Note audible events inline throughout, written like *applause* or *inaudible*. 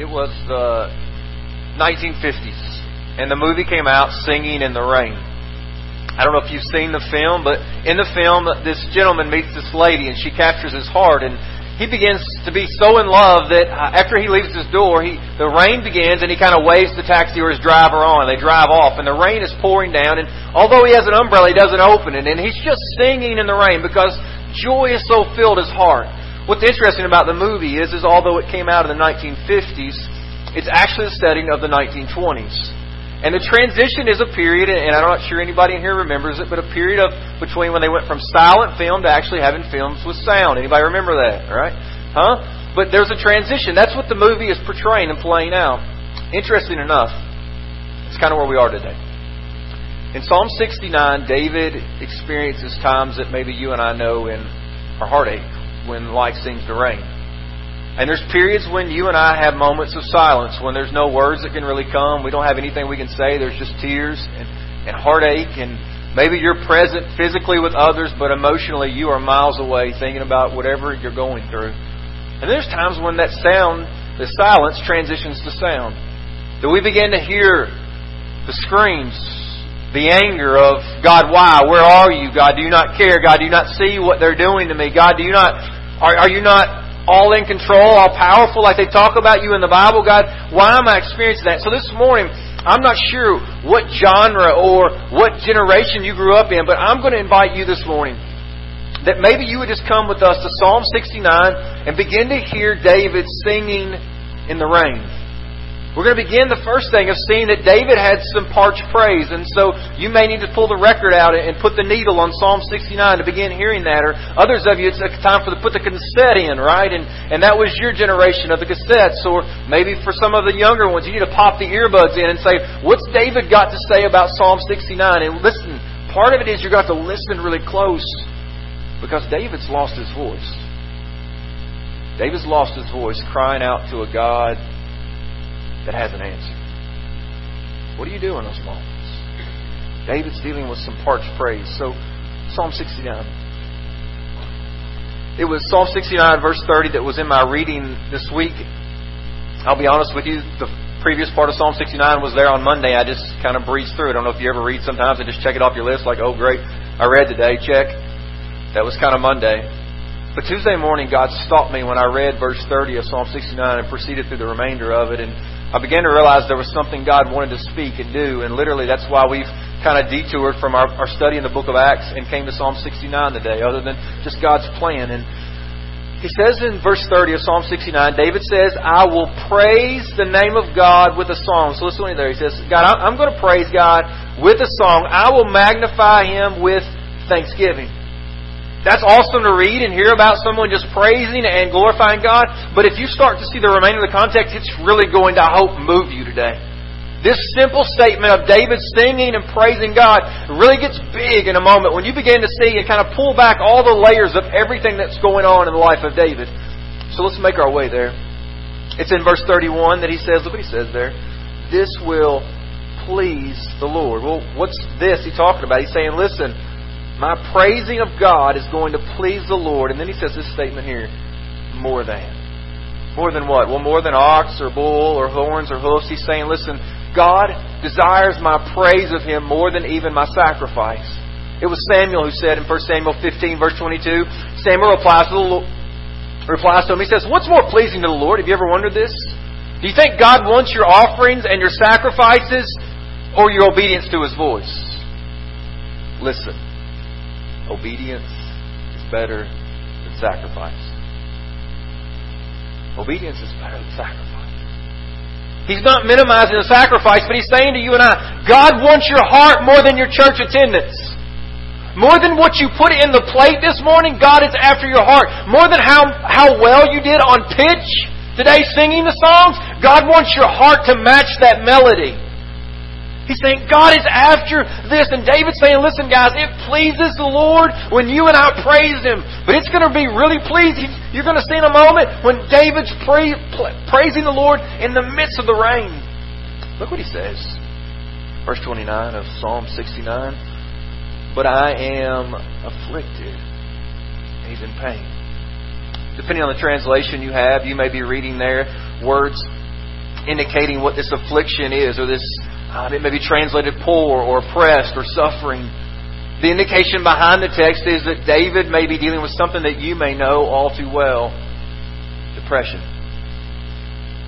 it was the 1950s, and the movie came out, Singing in the Rain. I don't know if you've seen the film, but in the film, this gentleman meets this lady, and she captures his heart, and he begins to be so in love that uh, after he leaves his door, he, the rain begins, and he kind of waves the taxi or his driver on. They drive off, and the rain is pouring down, and although he has an umbrella, he doesn't open it, and he's just singing in the rain because joy has so filled his heart. What's interesting about the movie is, is although it came out in the 1950s, it's actually the setting of the 1920s. And the transition is a period, and I'm not sure anybody in here remembers it, but a period of between when they went from silent film to actually having films with sound. Anybody remember that? Right? Huh? But there's a transition. That's what the movie is portraying and playing out. Interesting enough, it's kind of where we are today. In Psalm 69, David experiences times that maybe you and I know in our heartache when life seems to rain. And there's periods when you and I have moments of silence, when there's no words that can really come. We don't have anything we can say. There's just tears and, and heartache. And maybe you're present physically with others, but emotionally you are miles away thinking about whatever you're going through. And there's times when that sound, the silence, transitions to sound. That we begin to hear the screams, the anger of, God, why? Where are you? God, do you not care? God, do you not see what they're doing to me? God, do you not, are, are you not all in control, all powerful, like they talk about you in the Bible, God, why am I experiencing that? So this morning, I'm not sure what genre or what generation you grew up in, but I'm going to invite you this morning that maybe you would just come with us to Psalm 69 and begin to hear David singing in the rain. We're going to begin the first thing of seeing that David had some parched praise. And so you may need to pull the record out and put the needle on Psalm 69 to begin hearing that. Or others of you, it's a time for the put the cassette in, right? And, and that was your generation of the cassettes. Or maybe for some of the younger ones, you need to pop the earbuds in and say, what's David got to say about Psalm 69? And listen, part of it is you've got to listen really close because David's lost his voice. David's lost his voice crying out to a God that has an answer. What do you do in those moments? David's dealing with some parched praise. So, Psalm 69. It was Psalm 69, verse 30, that was in my reading this week. I'll be honest with you, the previous part of Psalm 69 was there on Monday. I just kind of breezed through it. I don't know if you ever read sometimes and just check it off your list, like, oh, great, I read today, check. That was kind of Monday. But Tuesday morning, God stopped me when I read verse 30 of Psalm 69 and proceeded through the remainder of it. And I began to realize there was something God wanted to speak and do, and literally that's why we've kind of detoured from our, our study in the book of Acts and came to Psalm 69 today, other than just God's plan. And he says in verse 30 of Psalm 69, David says, I will praise the name of God with a song. So listen to there. He says, God, I'm going to praise God with a song. I will magnify Him with thanksgiving. That's awesome to read and hear about someone just praising and glorifying God. But if you start to see the remainder of the context, it's really going to, I hope, move you today. This simple statement of David singing and praising God really gets big in a moment when you begin to see and kind of pull back all the layers of everything that's going on in the life of David. So let's make our way there. It's in verse 31 that he says, look what he says there. This will please the Lord. Well, what's this he talking about? He's saying, listen, my praising of God is going to please the Lord. And then he says this statement here more than. More than what? Well, more than ox or bull or horns or hoofs. He's saying, listen, God desires my praise of Him more than even my sacrifice. It was Samuel who said in 1 Samuel 15, verse 22, Samuel replies to, the, replies to him, he says, What's more pleasing to the Lord? Have you ever wondered this? Do you think God wants your offerings and your sacrifices or your obedience to His voice? Listen. Obedience is better than sacrifice. Obedience is better than sacrifice. He's not minimizing the sacrifice, but he's saying to you and I, God wants your heart more than your church attendance. More than what you put in the plate this morning, God is after your heart. More than how, how well you did on pitch today singing the songs, God wants your heart to match that melody. He's saying God is after this. And David's saying, listen, guys, it pleases the Lord when you and I praise Him. But it's going to be really pleasing. You're going to see in a moment when David's pra- praising the Lord in the midst of the rain. Look what he says. Verse 29 of Psalm 69. But I am afflicted. He's in pain. Depending on the translation you have, you may be reading there words indicating what this affliction is, or this, uh, it may be translated poor or oppressed or suffering. The indication behind the text is that David may be dealing with something that you may know all too well depression.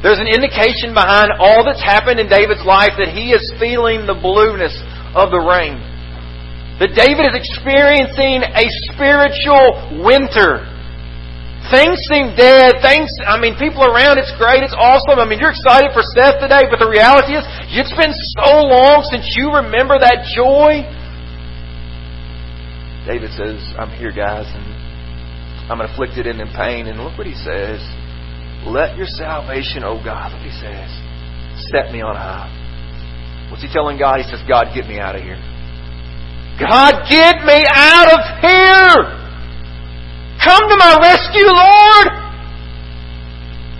There's an indication behind all that's happened in David's life that he is feeling the blueness of the rain. That David is experiencing a spiritual winter. Things seem dead. Things, I mean, people around, it's great, it's awesome. I mean, you're excited for Seth today, but the reality is, it's been so long since you remember that joy. David says, I'm here, guys, and I'm afflicted and in pain. And look what he says. Let your salvation, oh God, look what he says, set me on high. What's he telling God? He says, God, get me out of here. God, get me out of here! Come to my rescue, Lord!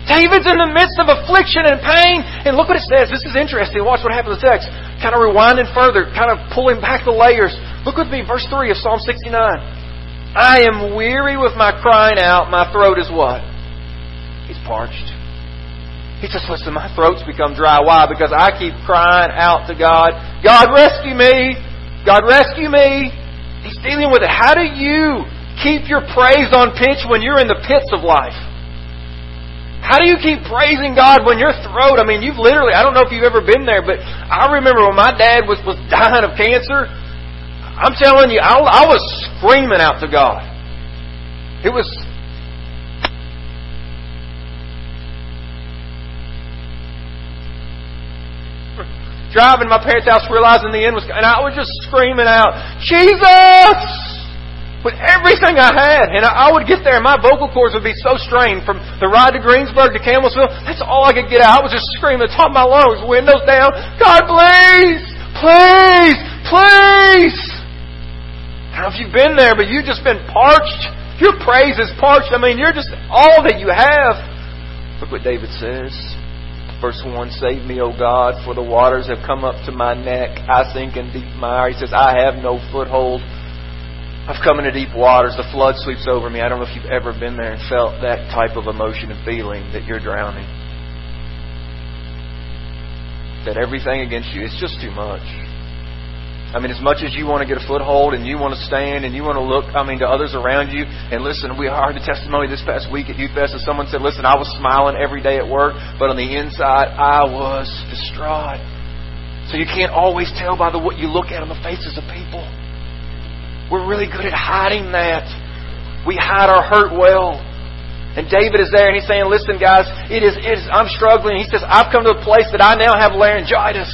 David's in the midst of affliction and pain, and look what it says. This is interesting. Watch what happens in the text. Kind of rewinding further, kind of pulling back the layers. Look with me, verse 3 of Psalm 69. I am weary with my crying out. My throat is what? He's parched. He says, listen, my throat's become dry. Why? Because I keep crying out to God, God rescue me! God rescue me! He's dealing with it. How do you keep your praise on pitch when you're in the pits of life? How do you keep praising God when your throat, I mean, you've literally, I don't know if you've ever been there, but I remember when my dad was, was *laughs* dying of cancer, I'm telling you, I, I was screaming out to God. It was, *laughs* driving my parents' house, realizing the end was, and I was just screaming out, Jesus! With everything I had. And I would get there and my vocal cords would be so strained from the ride to Greensburg to Campbellsville. That's all I could get out. I was just screaming at the top of my lungs, windows down, God please! Please! Please! I don't know if you've been there, but you've just been parched. Your praise is parched. I mean, you're just all that you have. Look what David says. Verse 1 Save me, O God, for the waters have come up to my neck. I sink in deep mire. He says, I have no foothold. I've come into deep waters. The flood sweeps over me. I don't know if you've ever been there and felt that type of emotion and feeling that you're drowning. That everything against you, it's just too much. I mean, as much as you want to get a foothold and you want to stand and you want to look, I mean, to others around you and listen, we heard the testimony this past week at Youth Fest and someone said, listen, I was smiling every day at work, but on the inside, I was distraught. So you can't always tell by the what you look at on the faces of people. We're really good at hiding that. We hide our hurt well. And David is there and he's saying, listen guys, it is, it is, I'm struggling. He says, I've come to a place that I now have laryngitis.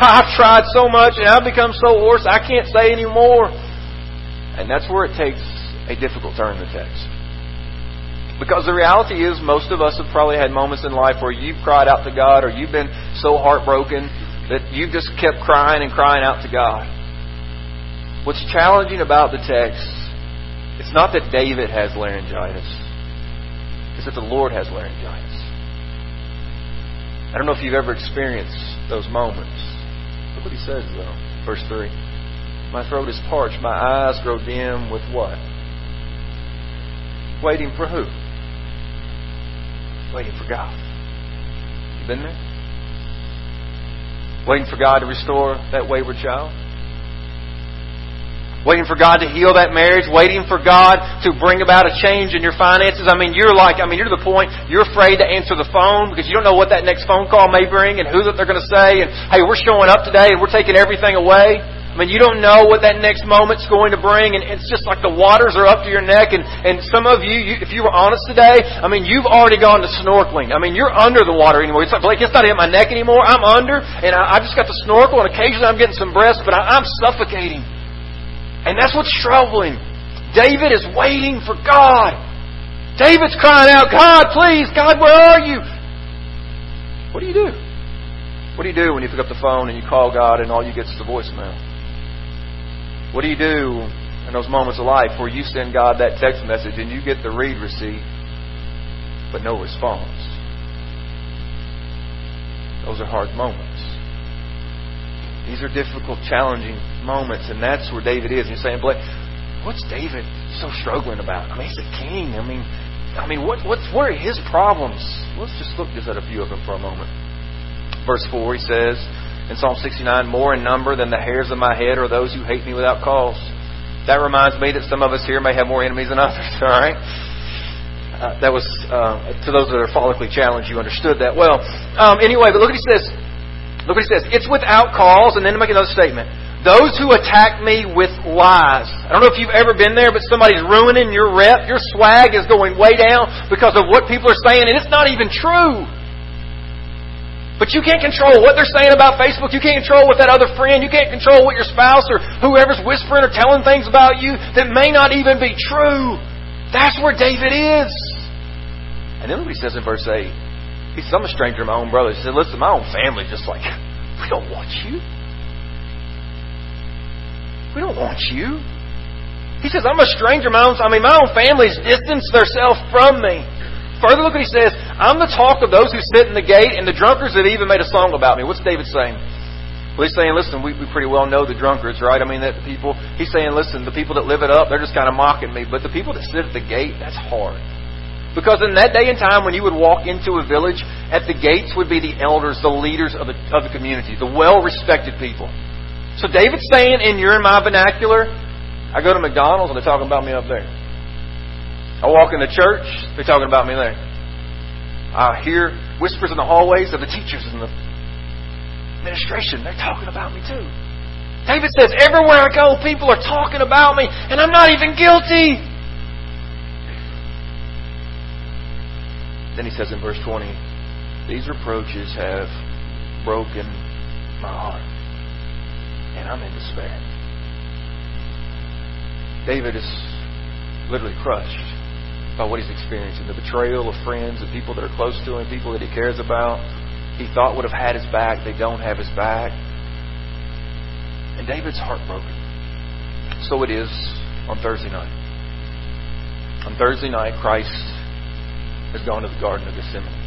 I've tried so much and I've become so hoarse I can't say anymore. And that's where it takes a difficult turn in the text. Because the reality is, most of us have probably had moments in life where you've cried out to God or you've been so heartbroken that you've just kept crying and crying out to God. What's challenging about the text, it's not that David has laryngitis, it's that the Lord has laryngitis. I don't know if you've ever experienced those moments. Look what he says, though. Verse 3. My throat is parched, my eyes grow dim with what? Waiting for who? Waiting for God. You been there? Waiting for God to restore that wayward child? Waiting for God to heal that marriage, waiting for God to bring about a change in your finances. I mean, you're like, I mean, you're to the point, you're afraid to answer the phone because you don't know what that next phone call may bring and who that they're going to say and, hey, we're showing up today and we're taking everything away. I mean, you don't know what that next moment's going to bring, and it's just like the waters are up to your neck. And, and some of you, you, if you were honest today, I mean, you've already gone to snorkeling. I mean, you're under the water anymore. It's like, it's not in my neck anymore. I'm under, and I, I just got to snorkel, and occasionally I'm getting some breaths, but I, I'm suffocating. And that's what's troubling. David is waiting for God. David's crying out, God, please, God, where are you? What do you do? What do you do when you pick up the phone and you call God and all you get is the voicemail? What do you do in those moments of life where you send God that text message and you get the read receipt but no response? Those are hard moments. These are difficult, challenging moments, and that's where David is. You're saying, what's David so struggling about? I mean, he's a king. I mean, I mean, what, what's what are his problems? Let's just look just at a few of them for a moment. Verse 4, he says in Psalm 69, More in number than the hairs of my head are those who hate me without cause. That reminds me that some of us here may have more enemies than others, *laughs* all right? Uh, that was, uh, to those that are follically challenged, you understood that well. Um, anyway, but look what he says. Look what he says. It's without cause, and then to make another statement. Those who attack me with lies. I don't know if you've ever been there, but somebody's ruining your rep. Your swag is going way down because of what people are saying, and it's not even true. But you can't control what they're saying about Facebook. You can't control what that other friend. You can't control what your spouse or whoever's whispering or telling things about you that may not even be true. That's where David is. And then what he says in verse 8. He says, I'm a stranger to my own brothers. He said, listen, my own family just like, *laughs* we don't want you. We don't want you. He says, I'm a stranger. My own, I mean, my own family's distanced themselves from me. Further, look what he says. I'm the talk of those who sit in the gate, and the drunkards have even made a song about me. What's David saying? Well, he's saying, listen, we, we pretty well know the drunkards, right? I mean, that the people, he's saying, listen, the people that live it up, they're just kind of mocking me. But the people that sit at the gate, that's hard. Because in that day and time when you would walk into a village, at the gates would be the elders, the leaders of the, of the community, the well respected people. So David's saying in your and my vernacular, I go to McDonald's and they're talking about me up there. I walk in the church, they're talking about me there. I hear whispers in the hallways of the teachers and the administration, they're talking about me too. David says, everywhere I go, people are talking about me, and I'm not even guilty. Then he says in verse 20, These reproaches have broken my heart and I'm in despair. David is literally crushed by what he's experiencing the betrayal of friends and people that are close to him, people that he cares about. He thought would have had his back, they don't have his back. And David's heartbroken. So it is on Thursday night. On Thursday night, Christ has gone to the Garden of Gethsemane.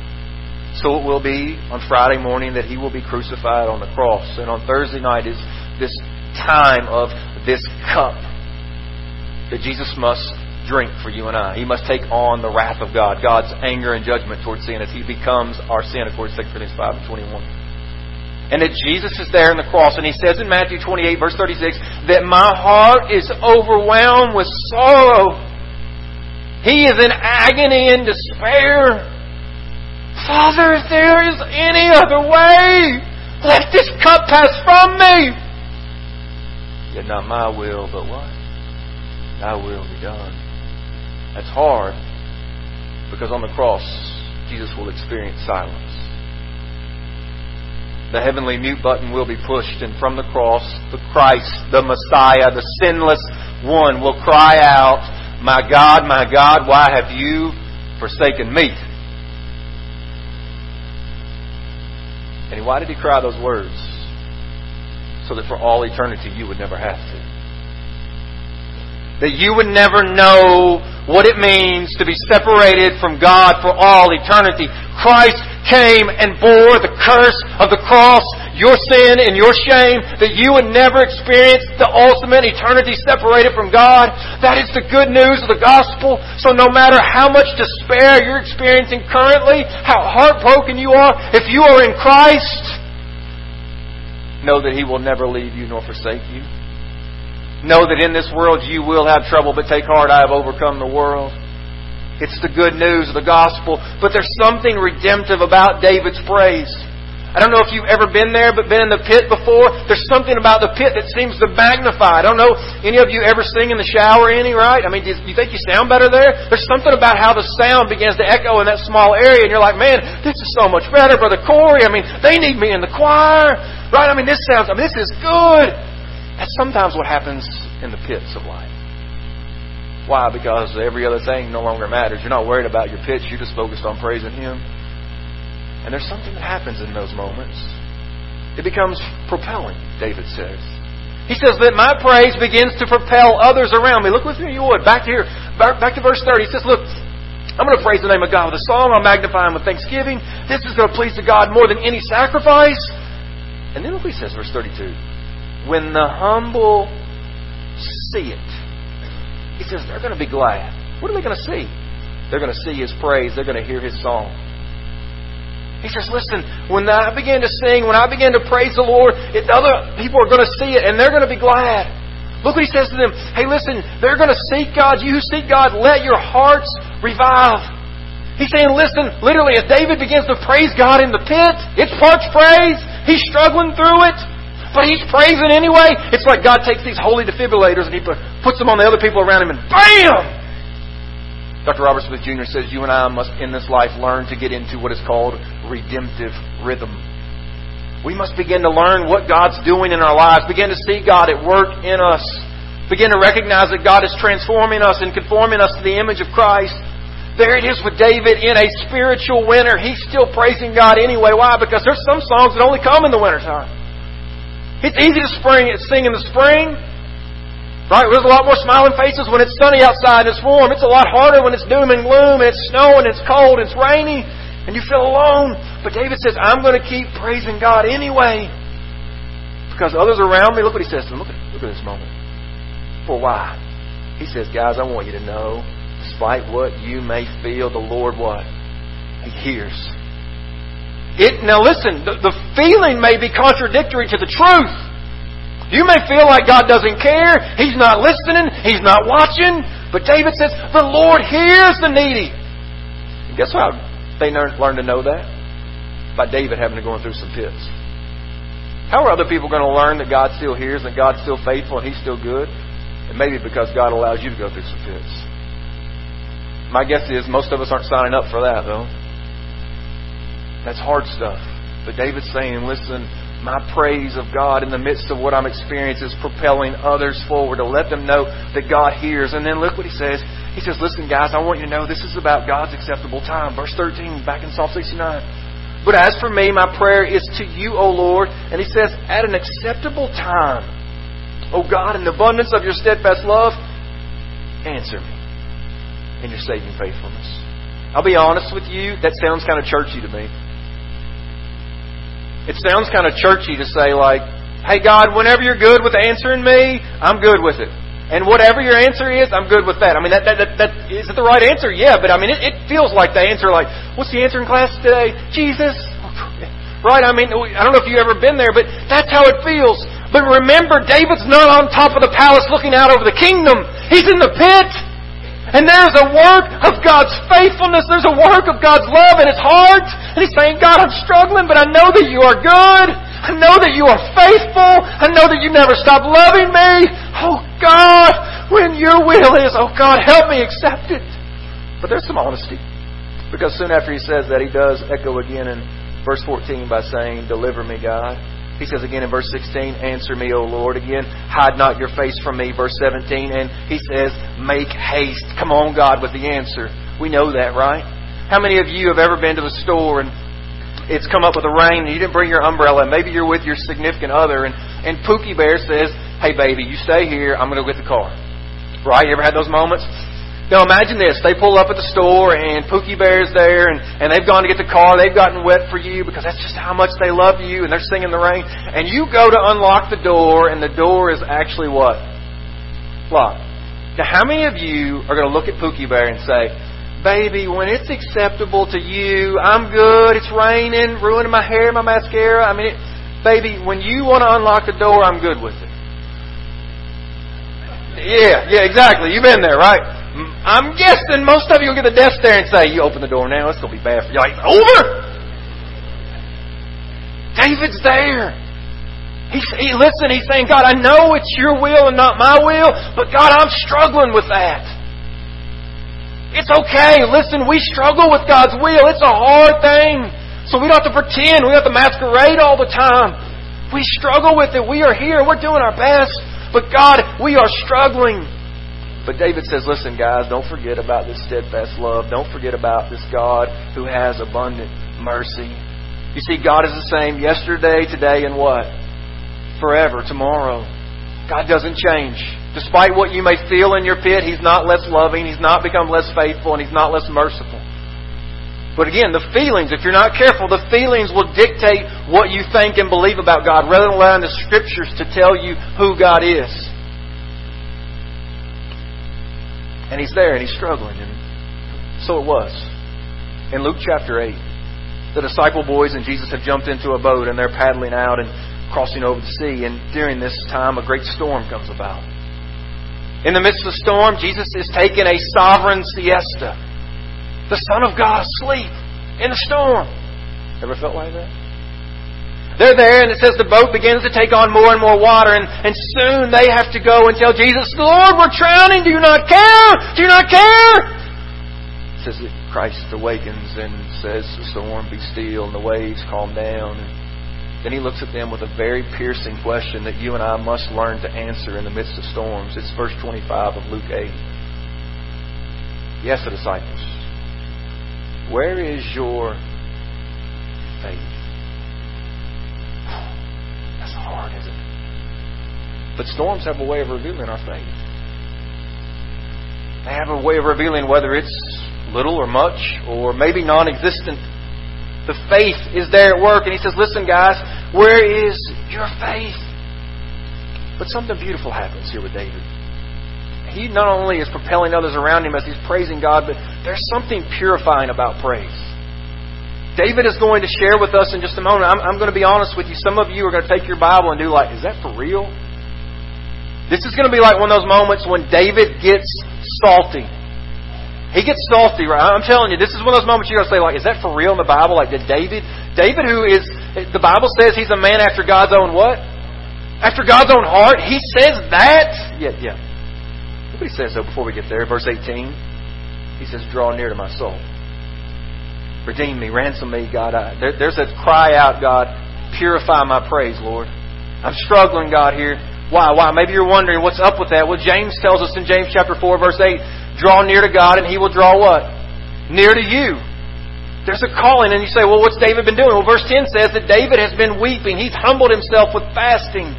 So it will be on Friday morning that he will be crucified on the cross. And on Thursday night is this time of this cup that Jesus must drink for you and I. He must take on the wrath of God, God's anger and judgment towards sin as He becomes our sin, according to 2 Corinthians 5 and 21. And that Jesus is there on the cross, and He says in Matthew 28, verse 36, that my heart is overwhelmed with sorrow. He is in agony and despair. Father, if there is any other way, let this cup pass from me. Yet not my will, but what? Thy will be done. That's hard because on the cross, Jesus will experience silence. The heavenly mute button will be pushed, and from the cross, the Christ, the Messiah, the sinless one will cry out, My God, my God, why have you forsaken me? And why did he cry those words? So that for all eternity you would never have to. That you would never know what it means to be separated from God for all eternity. Christ came and bore the curse of the cross, your sin and your shame, that you would never experience the ultimate eternity separated from God. That is the good news of the gospel. So no matter how much despair you're experiencing currently, how heartbroken you are, if you are in Christ, Know that He will never leave you nor forsake you. Know that in this world you will have trouble, but take heart, I have overcome the world. It's the good news of the gospel, but there's something redemptive about David's praise. I don't know if you've ever been there, but been in the pit before. There's something about the pit that seems to magnify. I don't know any of you ever sing in the shower any, right? I mean, do you think you sound better there? There's something about how the sound begins to echo in that small area, and you're like, man, this is so much better, Brother Corey. I mean, they need me in the choir, right? I mean, this sounds, I mean, this is good. That's sometimes what happens in the pits of life. Why? Because every other thing no longer matters. You're not worried about your pitch. You're just focused on praising Him. And there's something that happens in those moments. It becomes propelling, David says. He says that my praise begins to propel others around me. Look with me, you would. Back here, back to verse 30. He says, Look, I'm going to praise the name of God with a song. I'll magnify Him with thanksgiving. This is going to please the God more than any sacrifice. And then look what he says, verse 32. When the humble see it, he says they're going to be glad. What are they going to see? They're going to see His praise. They're going to hear His song. He says, listen, when I begin to sing, when I begin to praise the Lord, it, other people are going to see it and they're going to be glad. Look what he says to them. Hey, listen, they're going to seek God. You who seek God, let your hearts revive. He's saying, listen, literally, as David begins to praise God in the pit, it's parched praise. He's struggling through it, but he's praising anyway. It's like God takes these holy defibrillators and he puts them on the other people around him and BAM! Dr. Robert Smith Jr. says you and I must, in this life, learn to get into what is called redemptive rhythm. We must begin to learn what God's doing in our lives, begin to see God at work in us, begin to recognize that God is transforming us and conforming us to the image of Christ. There it is with David in a spiritual winter. He's still praising God anyway. Why? Because there's some songs that only come in the wintertime. It's easy to spring, sing in the spring. Right? There's a lot more smiling faces when it's sunny outside and it's warm. It's a lot harder when it's doom and gloom and it's snowing it's cold it's rainy and you feel alone. But David says, I'm going to keep praising God anyway. Because others around me, look what he says to them. Look at, look at this moment. For why? He says, guys, I want you to know, despite what you may feel, the Lord what? He hears. It, now listen, the, the feeling may be contradictory to the truth. You may feel like God doesn't care. He's not listening. He's not watching. But David says, the Lord hears the needy. And guess how they learned to know that? By David having to go through some pits. How are other people going to learn that God still hears and God's still faithful and He's still good? And maybe because God allows you to go through some pits. My guess is most of us aren't signing up for that, though. That's hard stuff. But David's saying, listen, my praise of God in the midst of what I'm experiencing is propelling others forward to let them know that God hears. And then look what he says. He says, Listen, guys, I want you to know this is about God's acceptable time. Verse 13, back in Psalm 69. But as for me, my prayer is to you, O Lord. And he says, At an acceptable time, O God, in the abundance of your steadfast love, answer me in your saving faithfulness. I'll be honest with you, that sounds kind of churchy to me. It sounds kind of churchy to say like, "Hey God, whenever you're good with answering me, I'm good with it." And whatever your answer is, I'm good with that. I mean, that, that, that, that is it the right answer? Yeah, but I mean, it, it feels like the answer like, what's the answer in class today? Jesus. Right? I mean, I don't know if you've ever been there, but that's how it feels. But remember, David's not on top of the palace looking out over the kingdom. He's in the pit. And there's a work of God's faithfulness. There's a work of God's love in his heart. And he's saying, God, I'm struggling, but I know that you are good. I know that you are faithful. I know that you never stop loving me. Oh God, when your will is, oh God, help me accept it. But there's some honesty. Because soon after he says that, he does echo again in verse 14 by saying, Deliver me, God. He says again in verse 16, Answer me, O Lord. Again, hide not your face from me. Verse 17, and he says, Make haste. Come on, God, with the answer. We know that, right? How many of you have ever been to the store and it's come up with a rain and you didn't bring your umbrella and maybe you're with your significant other and, and Pookie Bear says, Hey baby, you stay here, I'm gonna go get the car. Right? You ever had those moments? Now imagine this. They pull up at the store and Pookie Bear's there and, and they've gone to get the car. They've gotten wet for you because that's just how much they love you and they're singing the rain. And you go to unlock the door and the door is actually what? Locked. Now how many of you are going to look at Pookie Bear and say, Baby, when it's acceptable to you, I'm good. It's raining, ruining my hair, my mascara. I mean, it, baby, when you want to unlock the door, I'm good with it. Yeah, yeah, exactly. You've been there, right? I'm guessing most of you will get a death stare and say, You open the door now, it's going to be bad for you. Like, over! David's there. He's, he, listen, he's saying, God, I know it's your will and not my will, but God, I'm struggling with that. It's okay. Listen, we struggle with God's will. It's a hard thing. So we don't have to pretend. We don't have to masquerade all the time. We struggle with it. We are here. We're doing our best. But God, we are struggling. But David says, listen, guys, don't forget about this steadfast love. Don't forget about this God who has abundant mercy. You see, God is the same yesterday, today, and what? Forever, tomorrow. God doesn't change. Despite what you may feel in your pit, He's not less loving, He's not become less faithful, and He's not less merciful. But again, the feelings, if you're not careful, the feelings will dictate what you think and believe about God rather than allowing the Scriptures to tell you who God is. And he's there and he's struggling. And so it was. In Luke chapter 8, the disciple boys and Jesus have jumped into a boat and they're paddling out and crossing over the sea. And during this time, a great storm comes about. In the midst of the storm, Jesus is taking a sovereign siesta. The Son of God asleep in the storm. Ever felt like that? They're there, and it says the boat begins to take on more and more water, and, and soon they have to go and tell Jesus, Lord, we're drowning. Do you not care? Do you not care? It says that Christ awakens and says, The storm be still, and the waves calm down. Then he looks at them with a very piercing question that you and I must learn to answer in the midst of storms. It's verse 25 of Luke 8. Yes, the disciples. Where is your faith? Hard, isn't it? But storms have a way of revealing our faith. They have a way of revealing whether it's little or much or maybe non existent. The faith is there at work. And he says, Listen, guys, where is your faith? But something beautiful happens here with David. He not only is propelling others around him as he's praising God, but there's something purifying about praise. David is going to share with us in just a moment. I'm, I'm going to be honest with you. Some of you are going to take your Bible and do like, is that for real? This is going to be like one of those moments when David gets salty. He gets salty, right? I'm telling you, this is one of those moments you're going to say, like, is that for real in the Bible? Like, did David, David who is, the Bible says he's a man after God's own what? After God's own heart? He says that? Yeah, yeah. He says, though, before we get there. Verse 18. He says, draw near to my soul. Redeem me, ransom me, God. I, there, there's a cry out, God, purify my praise, Lord. I'm struggling, God, here. Why? Why? Maybe you're wondering what's up with that. Well, James tells us in James chapter 4, verse 8, draw near to God and He will draw what? Near to you. There's a calling, and you say, well, what's David been doing? Well, verse 10 says that David has been weeping. He's humbled himself with fasting.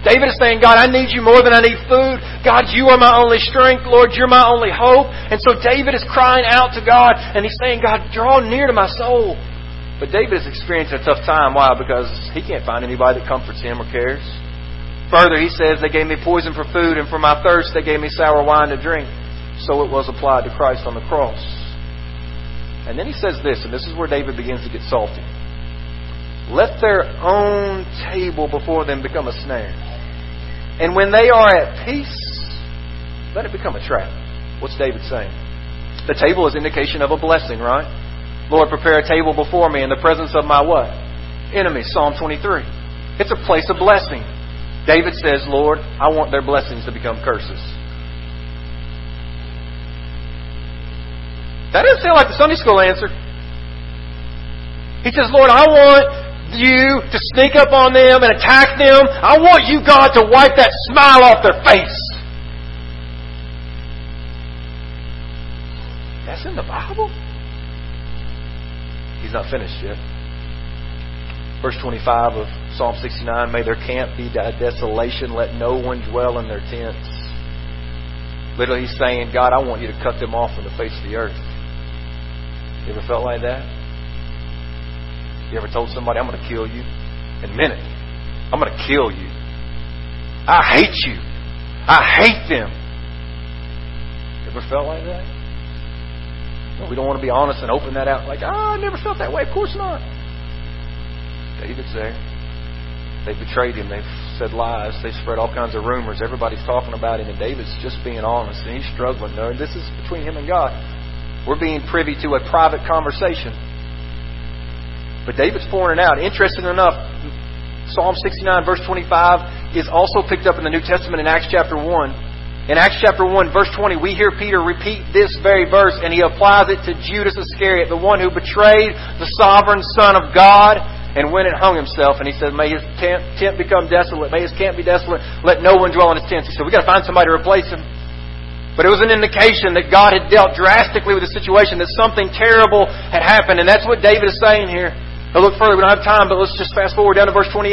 David is saying, God, I need you more than I need food. God, you are my only strength. Lord, you're my only hope. And so David is crying out to God, and he's saying, God, draw near to my soul. But David is experiencing a tough time. Why? Because he can't find anybody that comforts him or cares. Further, he says, They gave me poison for food, and for my thirst, they gave me sour wine to drink. So it was applied to Christ on the cross. And then he says this, and this is where David begins to get salty. Let their own table before them become a snare. And when they are at peace, let it become a trap. What's David saying? The table is indication of a blessing, right? Lord, prepare a table before me in the presence of my what? Enemies. Psalm 23. It's a place of blessing. David says, Lord, I want their blessings to become curses. That doesn't sound like the Sunday school answer. He says, Lord, I want you to sneak up on them and attack them. I want you, God, to wipe that smile off their face. That's in the Bible? He's not finished yet. Verse 25 of Psalm 69 May their camp be desolation, let no one dwell in their tents. Literally, he's saying, God, I want you to cut them off from the face of the earth. You ever felt like that? You ever told somebody, I'm going to kill you? In a minute. I'm going to kill you. I hate you. I hate them. Ever felt like that? We don't want to be honest and open that out like, oh, I never felt that way. Of course not. David's there. They betrayed him. They've said lies. They spread all kinds of rumors. Everybody's talking about him, and David's just being honest, and he's struggling. No, this is between him and God. We're being privy to a private conversation. But David's pouring it out. Interesting enough, Psalm 69, verse 25, is also picked up in the New Testament in Acts chapter 1. In Acts chapter 1, verse 20, we hear Peter repeat this very verse, and he applies it to Judas Iscariot, the one who betrayed the sovereign Son of God and went and hung himself. And he said, May his tent, become desolate. May his camp be desolate. Let no one dwell in his tents. He said, We've got to find somebody to replace him. But it was an indication that God had dealt drastically with the situation, that something terrible had happened. And that's what David is saying here. Now look further, we don't have time, but let's just fast forward down to verse 28.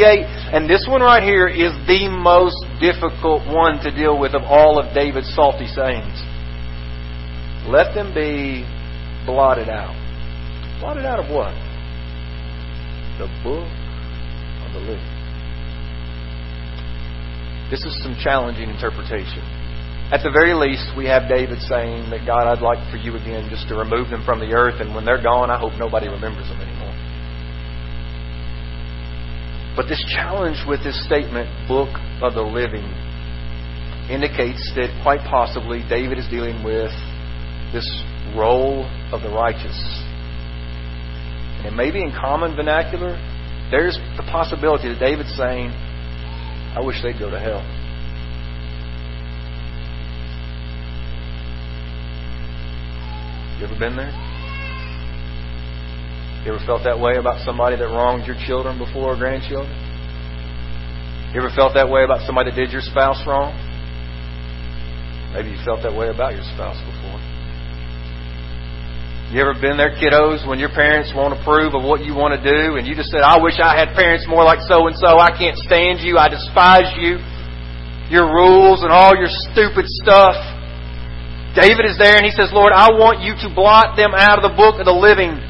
And this one right here is the most difficult one to deal with of all of David's salty sayings. Let them be blotted out. Blotted out of what? The book of the living. This is some challenging interpretation. At the very least, we have David saying that God, I'd like for you again just to remove them from the earth, and when they're gone, I hope nobody remembers them anymore. But this challenge with this statement, book of the living, indicates that quite possibly David is dealing with this role of the righteous. And it may be in common vernacular, there's the possibility that David's saying, I wish they'd go to hell. You ever been there? You ever felt that way about somebody that wronged your children before or grandchildren? You ever felt that way about somebody that did your spouse wrong? Maybe you felt that way about your spouse before. You ever been there, kiddos, when your parents won't approve of what you want to do and you just said, I wish I had parents more like so and so. I can't stand you. I despise you. Your rules and all your stupid stuff. David is there and he says, Lord, I want you to blot them out of the book of the living.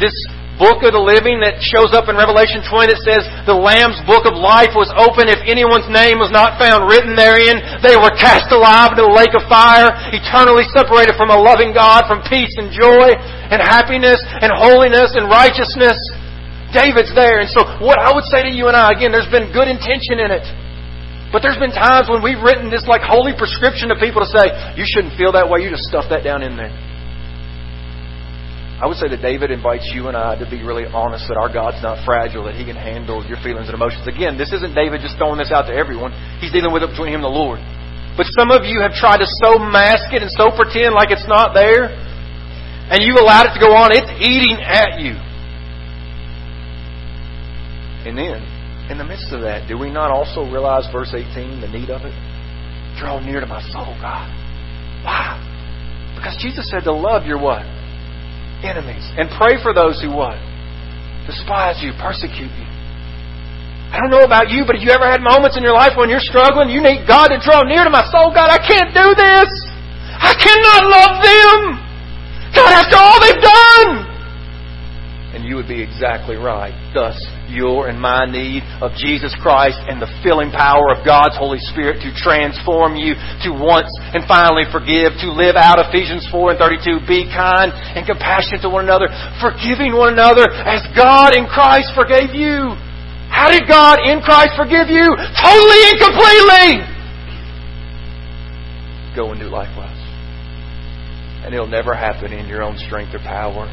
This book of the living that shows up in Revelation 20 that says the Lamb's book of life was open. If anyone's name was not found written therein, they were cast alive into the lake of fire, eternally separated from a loving God, from peace and joy and happiness and holiness and righteousness. David's there. And so what I would say to you and I, again, there's been good intention in it. But there's been times when we've written this like holy prescription to people to say, you shouldn't feel that way, you just stuff that down in there. I would say that David invites you and I to be really honest that our God's not fragile, that He can handle your feelings and emotions. Again, this isn't David just throwing this out to everyone. He's dealing with it between him and the Lord. But some of you have tried to so mask it and so pretend like it's not there, and you allowed it to go on. It's eating at you. And then, in the midst of that, do we not also realize verse 18, the need of it? Draw near to my soul, God. Why? Because Jesus said to love your what? Enemies. And pray for those who what? Despise you, persecute you. I don't know about you, but have you ever had moments in your life when you're struggling? You need God to draw near to my soul. God, I can't do this. I cannot love them. God, after all they've done. And you would be exactly right. Thus, your and my need of Jesus Christ and the filling power of God's Holy Spirit to transform you to once and finally forgive, to live out Ephesians 4 and 32. Be kind and compassionate to one another, forgiving one another as God in Christ forgave you. How did God in Christ forgive you? Totally and completely! Go and do likewise. And it'll never happen in your own strength or power.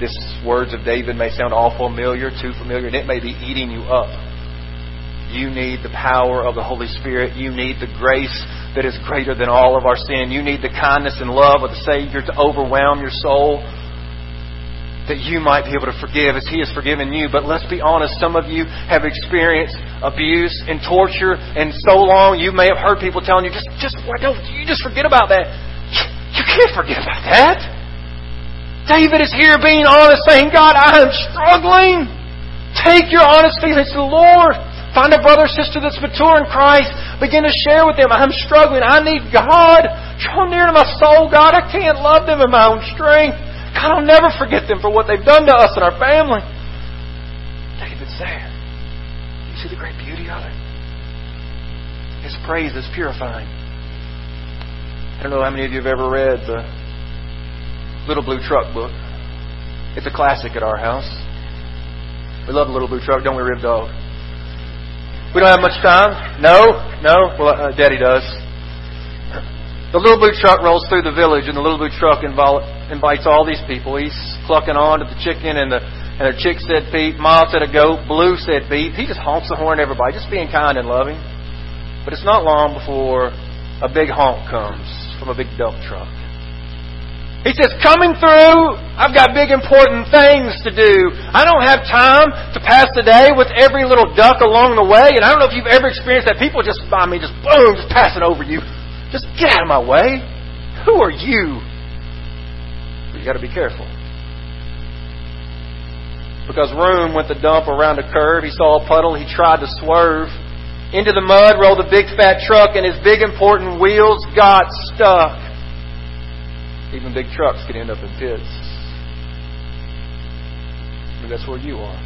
This words of David may sound all familiar, too familiar, and it may be eating you up. You need the power of the Holy Spirit. You need the grace that is greater than all of our sin. You need the kindness and love of the Savior to overwhelm your soul that you might be able to forgive as He has forgiven you. But let's be honest, some of you have experienced abuse and torture, and so long you may have heard people telling you, just, just, why don't you just forget about that? You can't forget about that. David is here being honest, saying, God, I am struggling. Take your honest feelings to the Lord. Find a brother or sister that's mature in Christ. Begin to share with them. I'm struggling. I need God. Draw near to my soul, God. I can't love them in my own strength. God, I'll never forget them for what they've done to us and our family. David's there. You see the great beauty of it? His praise is purifying. I don't know how many of you have ever read the Little Blue Truck book. It's a classic at our house. We love Little Blue Truck, don't we, Rib Dog? We don't have much time. No, no. Well, uh, Daddy does. The Little Blue Truck rolls through the village, and the Little Blue Truck invol- invites all these people. He's clucking on to the chicken, and the and the chick said beep. Ma said a goat. Blue said beep. He just honks the horn at everybody, just being kind and loving. But it's not long before a big honk comes from a big dump truck. He says, coming through, I've got big important things to do. I don't have time to pass the day with every little duck along the way. And I don't know if you've ever experienced that. People just, I mean, just boom, just passing over you. Just get out of my way. Who are you? But you gotta be careful. Because Room went the dump around a curve. He saw a puddle. He tried to swerve. Into the mud rolled a big fat truck and his big important wheels got stuck. Even big trucks can end up in pits. But that's where you are.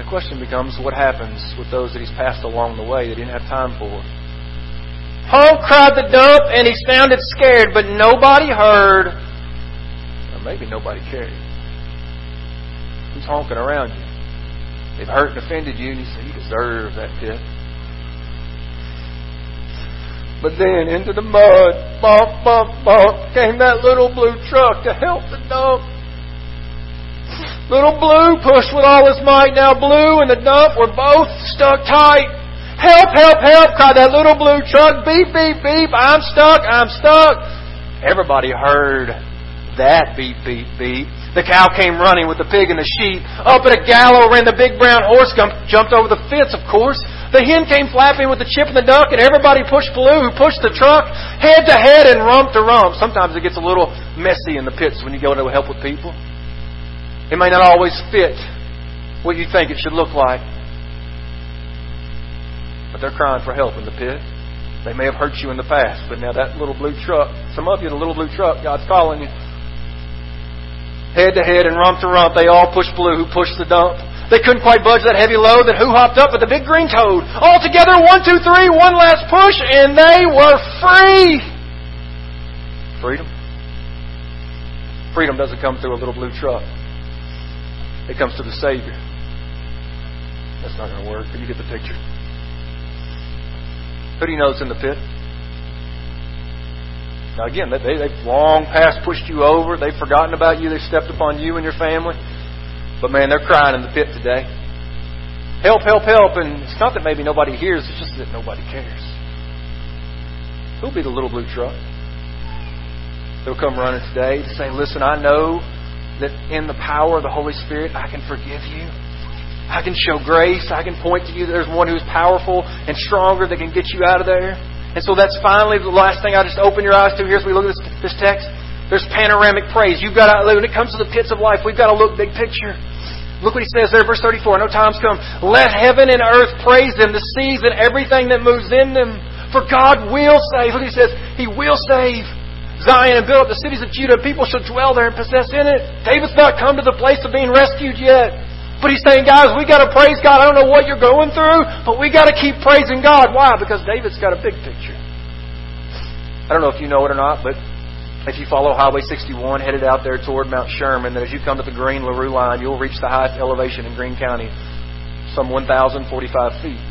The question becomes what happens with those that he's passed along the way that he didn't have time for? Honk cried the dump and he sounded scared, but nobody heard. Or maybe nobody cared. Who's honking around you? They've hurt and offended you, and you say, You deserve that pit. But then into the mud, bump, bump, bump, came that little blue truck to help the dump. Little Blue pushed with all his might. Now Blue and the dump were both stuck tight. Help, help, help, cried that little blue truck. Beep, beep, beep. I'm stuck, I'm stuck. Everybody heard that beep, beep, beep. The cow came running with the pig and the sheep. Up at a gallow ran the big brown horse, jumped over the fence, of course. The hen came flapping with the chip and the duck, and everybody pushed Blue, who pushed the truck, head to head and rump to rump. Sometimes it gets a little messy in the pits when you go to help with people. It may not always fit what you think it should look like. But they're crying for help in the pit. They may have hurt you in the past, but now that little blue truck, some of you, the little blue truck, God's calling you. Head to head and rump to rump, they all pushed Blue, who pushed the dump. They couldn't quite budge that heavy load, then who hopped up with the big green toad? All together, one, two, three, one last push, and they were free! Freedom? Freedom doesn't come through a little blue truck. It comes to the Savior. That's not going to work, but you get the picture. Who do you know is in the pit? Now again, they, they've long past pushed you over. They've forgotten about you. They've stepped upon you and your family. But man, they're crying in the pit today. Help, help, help. And it's not that maybe nobody hears, it's just that nobody cares. Who'll be the little blue truck? They'll come running today to say, Listen, I know that in the power of the Holy Spirit, I can forgive you. I can show grace. I can point to you there's one who's powerful and stronger that can get you out of there. And so that's finally the last thing I just open your eyes to here as we look at this, this text. There's panoramic praise. You've got to, when it comes to the pits of life, we've got to look big picture. Look what he says there, verse 34. No time's come. Let heaven and earth praise them, the seas and everything that moves in them. For God will save. Look he says. He will save Zion and build up the cities of Judah. People shall dwell there and possess in it. David's not come to the place of being rescued yet. But he's saying, guys, we got to praise God. I don't know what you're going through, but we got to keep praising God. Why? Because David's got a big picture. I don't know if you know it or not, but if you follow Highway 61 headed out there toward Mount Sherman, then as you come to the Green LaRue line, you'll reach the highest elevation in Green County, some 1,045 feet.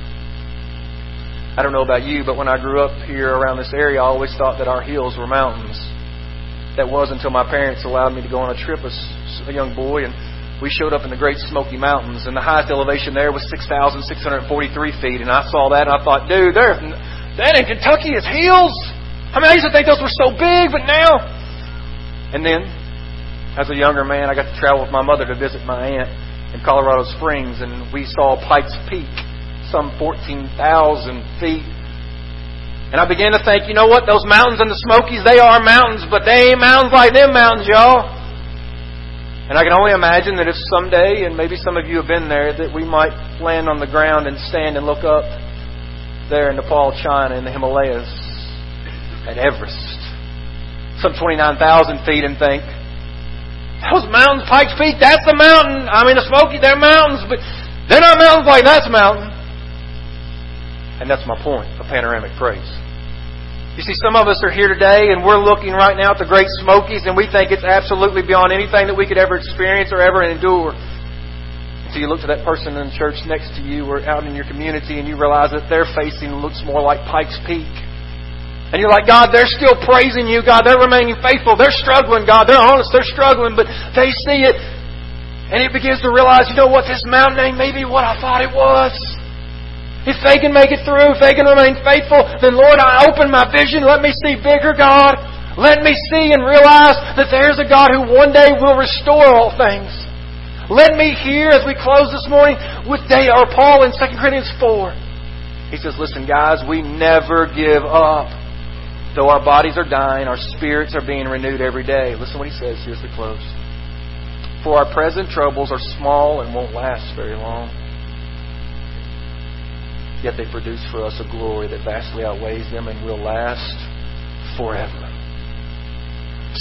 I don't know about you, but when I grew up here around this area, I always thought that our hills were mountains. That was until my parents allowed me to go on a trip as a young boy, and we showed up in the Great Smoky Mountains, and the highest elevation there was 6,643 feet. And I saw that, and I thought, dude, there, that in Kentucky is hills. I mean, I used to think those were so big, but now. And then, as a younger man, I got to travel with my mother to visit my aunt in Colorado Springs, and we saw Pikes Peak, some 14,000 feet. And I began to think, you know what? Those mountains in the Smokies, they are mountains, but they ain't mountains like them mountains, y'all. And I can only imagine that if someday, and maybe some of you have been there, that we might land on the ground and stand and look up there in Nepal, China, in the Himalayas, at Everest, some 29,000 feet, and think, those mountains, Pikes Peak, that's the mountain. I mean, the Smoky, they're mountains, but they're not mountains like that's a mountain. And that's my point of panoramic praise. You see, some of us are here today and we're looking right now at the Great Smokies and we think it's absolutely beyond anything that we could ever experience or ever endure. Until you look to that person in the church next to you or out in your community and you realize that their facing looks more like Pikes Peak and you're like, God, they're still praising you. God, they're remaining faithful. They're struggling, God. They're honest. They're struggling, but they see it. And it begins to realize, you know what, this mountain ain't maybe what I thought it was. If they can make it through, if they can remain faithful, then Lord, I open my vision. Let me see bigger, God. Let me see and realize that there's a God who one day will restore all things. Let me hear as we close this morning with day or Paul in 2 Corinthians 4. He says, Listen, guys, we never give up. Though our bodies are dying, our spirits are being renewed every day. Listen what he says. Here's the close. For our present troubles are small and won't last very long. Yet they produce for us a glory that vastly outweighs them and will last forever.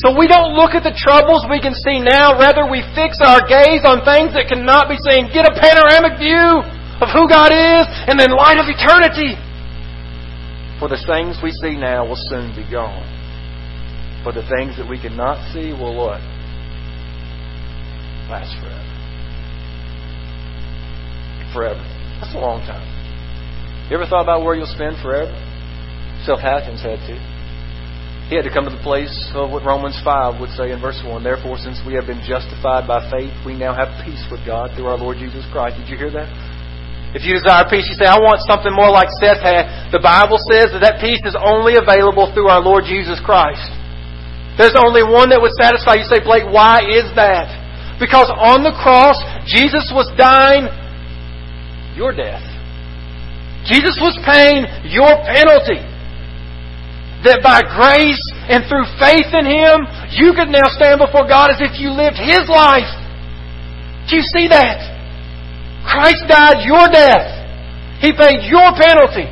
So we don't look at the troubles we can see now. Rather, we fix our gaze on things that cannot be seen. Get a panoramic view of who God is and then light of eternity. For the things we see now will soon be gone. For the things that we cannot see will what? Last forever. forever. That's a long time. You ever thought about where you'll spend forever? Seth Atkins had to. He had to come to the place of what Romans 5 would say in verse 1. Therefore, since we have been justified by faith, we now have peace with God through our Lord Jesus Christ. Did you hear that? If you desire peace, you say, I want something more like Seth had. The Bible says that that peace is only available through our Lord Jesus Christ. There's only one that would satisfy. You say, Blake, why is that? Because on the cross, Jesus was dying your death. Jesus was paying your penalty that by grace and through faith in Him, you could now stand before God as if you lived His life. Do you see that? Christ died your death. He paid your penalty.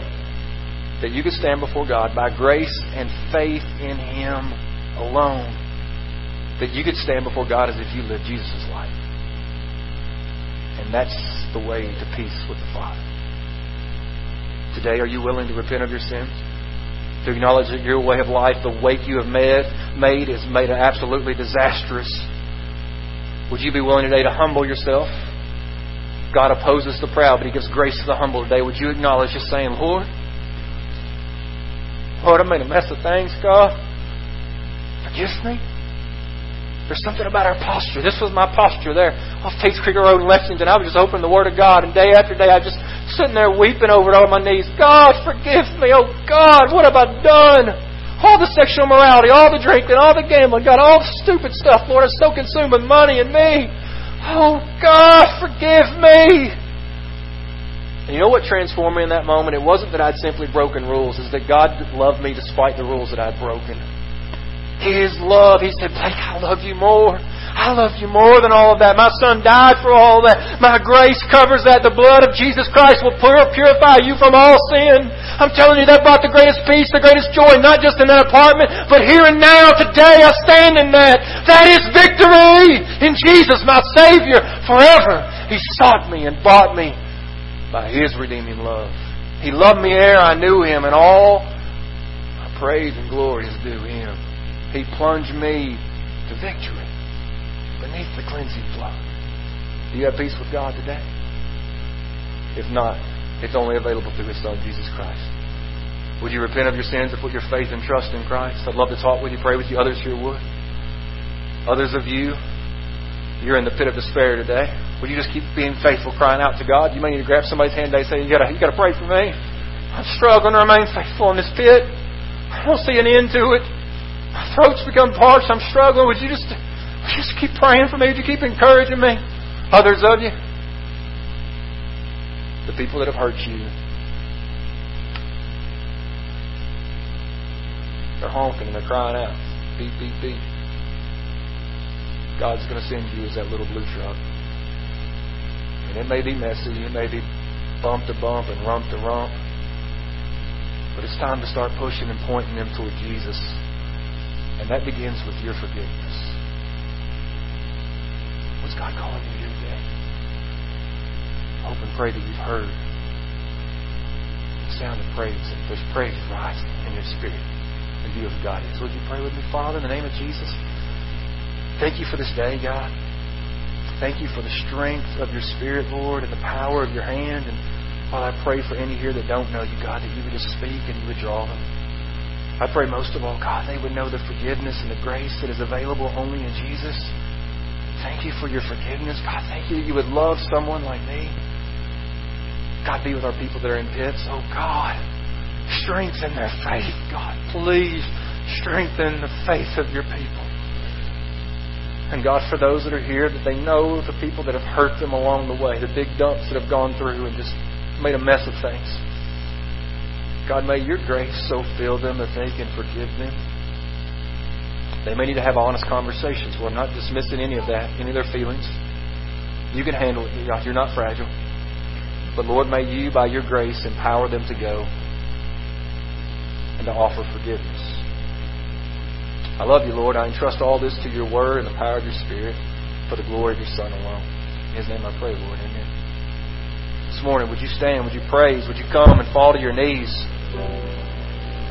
That you could stand before God by grace and faith in Him alone. That you could stand before God as if you lived Jesus' life. And that's the way to peace with the Father. Today, are you willing to repent of your sins? to acknowledge that your way of life, the weight you have made, made is made absolutely disastrous. Would you be willing today to humble yourself? God opposes the proud, but He gives grace to the humble today. Would you acknowledge just saying, Lord, Lord, I made a mess of things, God. Forgive me. There's something about our posture. This was my posture there off Tates Creek Road in Lexington. I was just opening the Word of God, and day after day, I was just sitting there weeping over it on my knees. God, forgive me. Oh God, what have I done? All the sexual morality, all the drinking, all the gambling, God, all the stupid stuff, Lord, is so consumed with money and me. Oh God, forgive me. And you know what transformed me in that moment? It wasn't that I'd simply broken rules, it's that God loved me despite the rules that I'd broken. His love. He said, Blake, I love you more. I love you more than all of that. My son died for all that. My grace covers that. The blood of Jesus Christ will purify you from all sin. I'm telling you, that brought the greatest peace, the greatest joy, not just in that apartment, but here and now, today, I stand in that. That is victory in Jesus, my Savior, forever. He sought me and bought me by His redeeming love. He loved me ere I knew Him, and all my praise and glory is due Him. He plunged me to victory beneath the cleansing flood. Do you have peace with God today? If not, it's only available through His Son, Jesus Christ. Would you repent of your sins and put your faith and trust in Christ? I'd love to talk with you, pray with you. Others here would. Others of you, you're in the pit of despair today. Would you just keep being faithful, crying out to God? You may need to grab somebody's hand today and say, You gotta, you gotta pray for me. I'm struggling to remain faithful in this pit. I don't see an end to it. My throat's become parched. I'm struggling. Would you just, just keep praying for me? Would you keep encouraging me? Others of you, the people that have hurt you, they're honking and they're crying out, beep, beep, beep. God's going to send you as that little blue truck. And it may be messy, it may be bump to bump and rump to rump. But it's time to start pushing and pointing them toward Jesus and that begins with your forgiveness. What's God calling you today? Hope and pray that you've heard the sound of praise. And there's praise rising in your spirit in view of God is. Would you pray with me, Father, in the name of Jesus? Thank you for this day, God. Thank you for the strength of your Spirit, Lord, and the power of your hand. And Father, I pray for any here that don't know you, God, that you would just speak and you would draw them. I pray most of all, God, they would know the forgiveness and the grace that is available only in Jesus. Thank you for your forgiveness. God, thank you that you would love someone like me. God, be with our people that are in pits. Oh, God, strengthen their faith. God, please strengthen the faith of your people. And God, for those that are here, that they know the people that have hurt them along the way, the big dumps that have gone through and just made a mess of things. God, may your grace so fill them that they can forgive them. They may need to have honest conversations. Well, I'm not dismissing any of that, any of their feelings. You can handle it. You're not fragile. But Lord, may you, by your grace, empower them to go and to offer forgiveness. I love you, Lord. I entrust all this to your word and the power of your Spirit for the glory of your Son alone. In his name I pray, Lord. Amen this morning, would you stand? Would you praise? Would you come and fall to your knees?